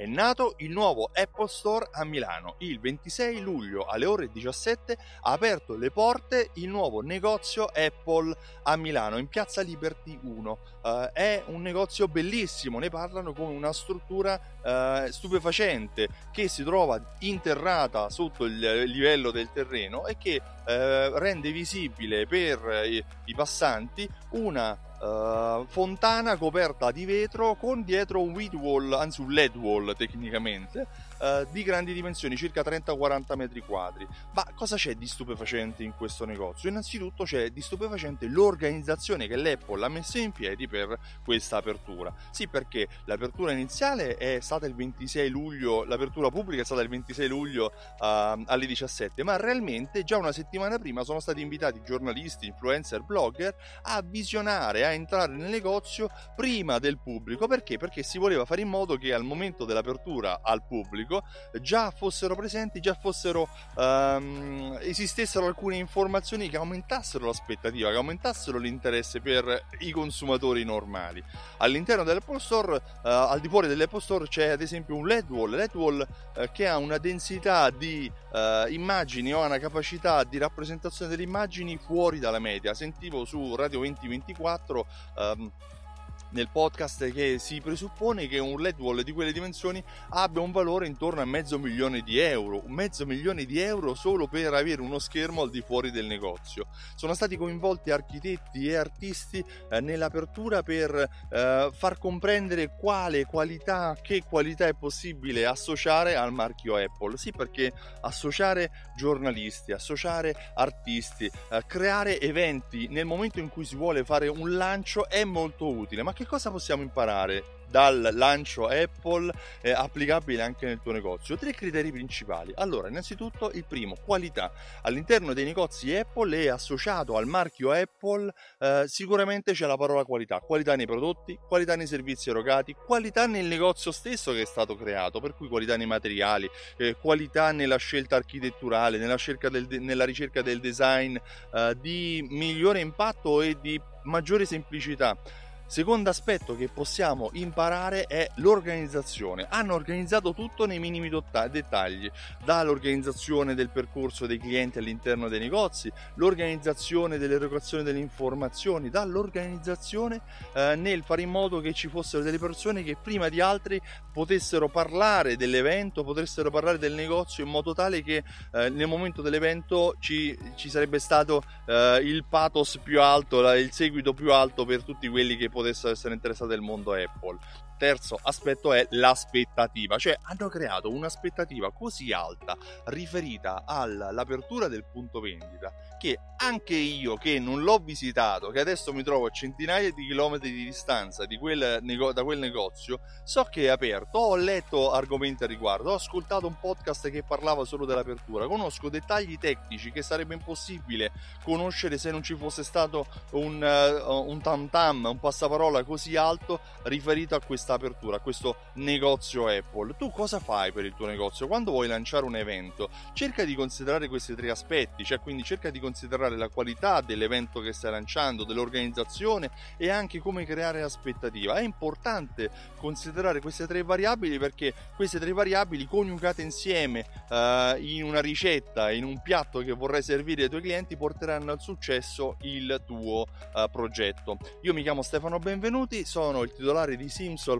è nato il nuovo Apple Store a Milano. Il 26 luglio alle ore 17 ha aperto le porte il nuovo negozio Apple a Milano in Piazza Liberty 1. Uh, eh, è un negozio bellissimo, ne parlano come una struttura uh, stupefacente che si trova interrata sotto il livello del terreno e che uh, rende visibile per i, i passanti una Uh, fontana coperta di vetro con dietro un wheat wall, anzi un LED wall tecnicamente, uh, di grandi dimensioni, circa 30-40 metri quadri. Ma cosa c'è di stupefacente in questo negozio? Innanzitutto c'è di stupefacente l'organizzazione che l'Apple ha messo in piedi per questa apertura. Sì, perché l'apertura iniziale è stata il 26 luglio, l'apertura pubblica è stata il 26 luglio uh, alle 17, ma realmente già una settimana prima sono stati invitati giornalisti, influencer, blogger a visionare, a entrare nel negozio prima del pubblico. Perché? Perché si voleva fare in modo che al momento dell'apertura al pubblico già fossero presenti, già fossero um, esistessero alcune informazioni che aumentassero l'aspettativa, che aumentassero l'interesse per i consumatori normali. All'interno dell'Apple Store, uh, al di fuori dell'Apple Store, c'è ad esempio un LED wall, LED wall uh, che ha una densità di uh, immagini o una capacità di rappresentazione delle immagini fuori dalla media. Sentivo su Radio 2024 um, nel podcast che si presuppone che un LED wall di quelle dimensioni abbia un valore intorno a mezzo milione di euro, un mezzo milione di euro solo per avere uno schermo al di fuori del negozio. Sono stati coinvolti architetti e artisti eh, nell'apertura per eh, far comprendere quale qualità, che qualità è possibile associare al marchio Apple. Sì, perché associare giornalisti, associare artisti, eh, creare eventi nel momento in cui si vuole fare un lancio è molto utile. Ma che cosa possiamo imparare dal lancio Apple eh, applicabile anche nel tuo negozio. Tre criteri principali. Allora, innanzitutto il primo, qualità. All'interno dei negozi Apple è associato al marchio Apple eh, sicuramente c'è la parola qualità. Qualità nei prodotti, qualità nei servizi erogati, qualità nel negozio stesso che è stato creato, per cui qualità nei materiali, eh, qualità nella scelta architetturale, nella, del, nella ricerca del design eh, di migliore impatto e di maggiore semplicità. Secondo aspetto che possiamo imparare è l'organizzazione. Hanno organizzato tutto nei minimi dettagli, dall'organizzazione del percorso dei clienti all'interno dei negozi, l'organizzazione dell'erogazione delle informazioni, dall'organizzazione eh, nel fare in modo che ci fossero delle persone che prima di altri potessero parlare dell'evento, potessero parlare del negozio in modo tale che eh, nel momento dell'evento ci, ci sarebbe stato eh, il pathos più alto, il seguito più alto per tutti quelli che potessero potessero essere interessati al mondo Apple. Terzo aspetto è l'aspettativa, cioè hanno creato un'aspettativa così alta riferita all'apertura del punto vendita che anche io che non l'ho visitato, che adesso mi trovo a centinaia di chilometri di distanza di quel nego- da quel negozio, so che è aperto, ho letto argomenti al riguardo, ho ascoltato un podcast che parlava solo dell'apertura, conosco dettagli tecnici che sarebbe impossibile conoscere se non ci fosse stato un, uh, un tam tam, un passaparola così alto riferito a questa apertura, a questo negozio Apple. Tu cosa fai per il tuo negozio? Quando vuoi lanciare un evento, cerca di considerare questi tre aspetti, cioè quindi cerca di considerare la qualità dell'evento che stai lanciando, dell'organizzazione e anche come creare aspettativa. È importante considerare queste tre variabili perché queste tre variabili coniugate insieme uh, in una ricetta, in un piatto che vorrai servire ai tuoi clienti porteranno al successo il tuo uh, progetto. Io mi chiamo Stefano Benvenuti, sono il titolare di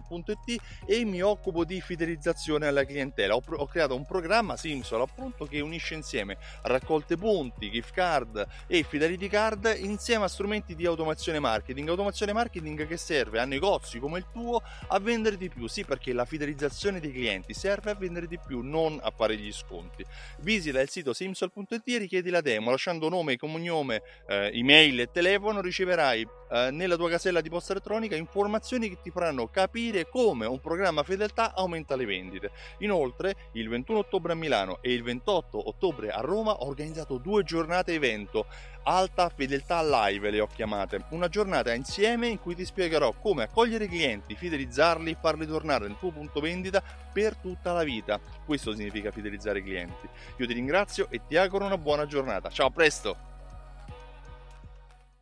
Simsol.it e mi occupo di fidelizzazione alla clientela. Ho, ho creato un programma Simsol appunto che unisce insieme raccolte punti, gift card, e fidelity card insieme a strumenti di automazione marketing. Automazione marketing che serve a negozi come il tuo a vendere di più. Sì, perché la fidelizzazione dei clienti serve a vendere di più, non a fare gli sconti. Visita il sito simsol.it e richiedi la demo. Lasciando nome, cognome, eh, email e telefono riceverai eh, nella tua casella di posta elettronica informazioni che ti faranno capire come un programma fedeltà aumenta le vendite. Inoltre, il 21 ottobre a Milano e il 28 ottobre a Roma ho organizzato due giornate evento Alta Fedeltà Live le ho chiamate, una giornata insieme in cui ti spiegherò come accogliere i clienti, fidelizzarli, farli tornare nel tuo punto vendita per tutta la vita. Questo significa fidelizzare i clienti. Io ti ringrazio e ti auguro una buona giornata. Ciao, a presto!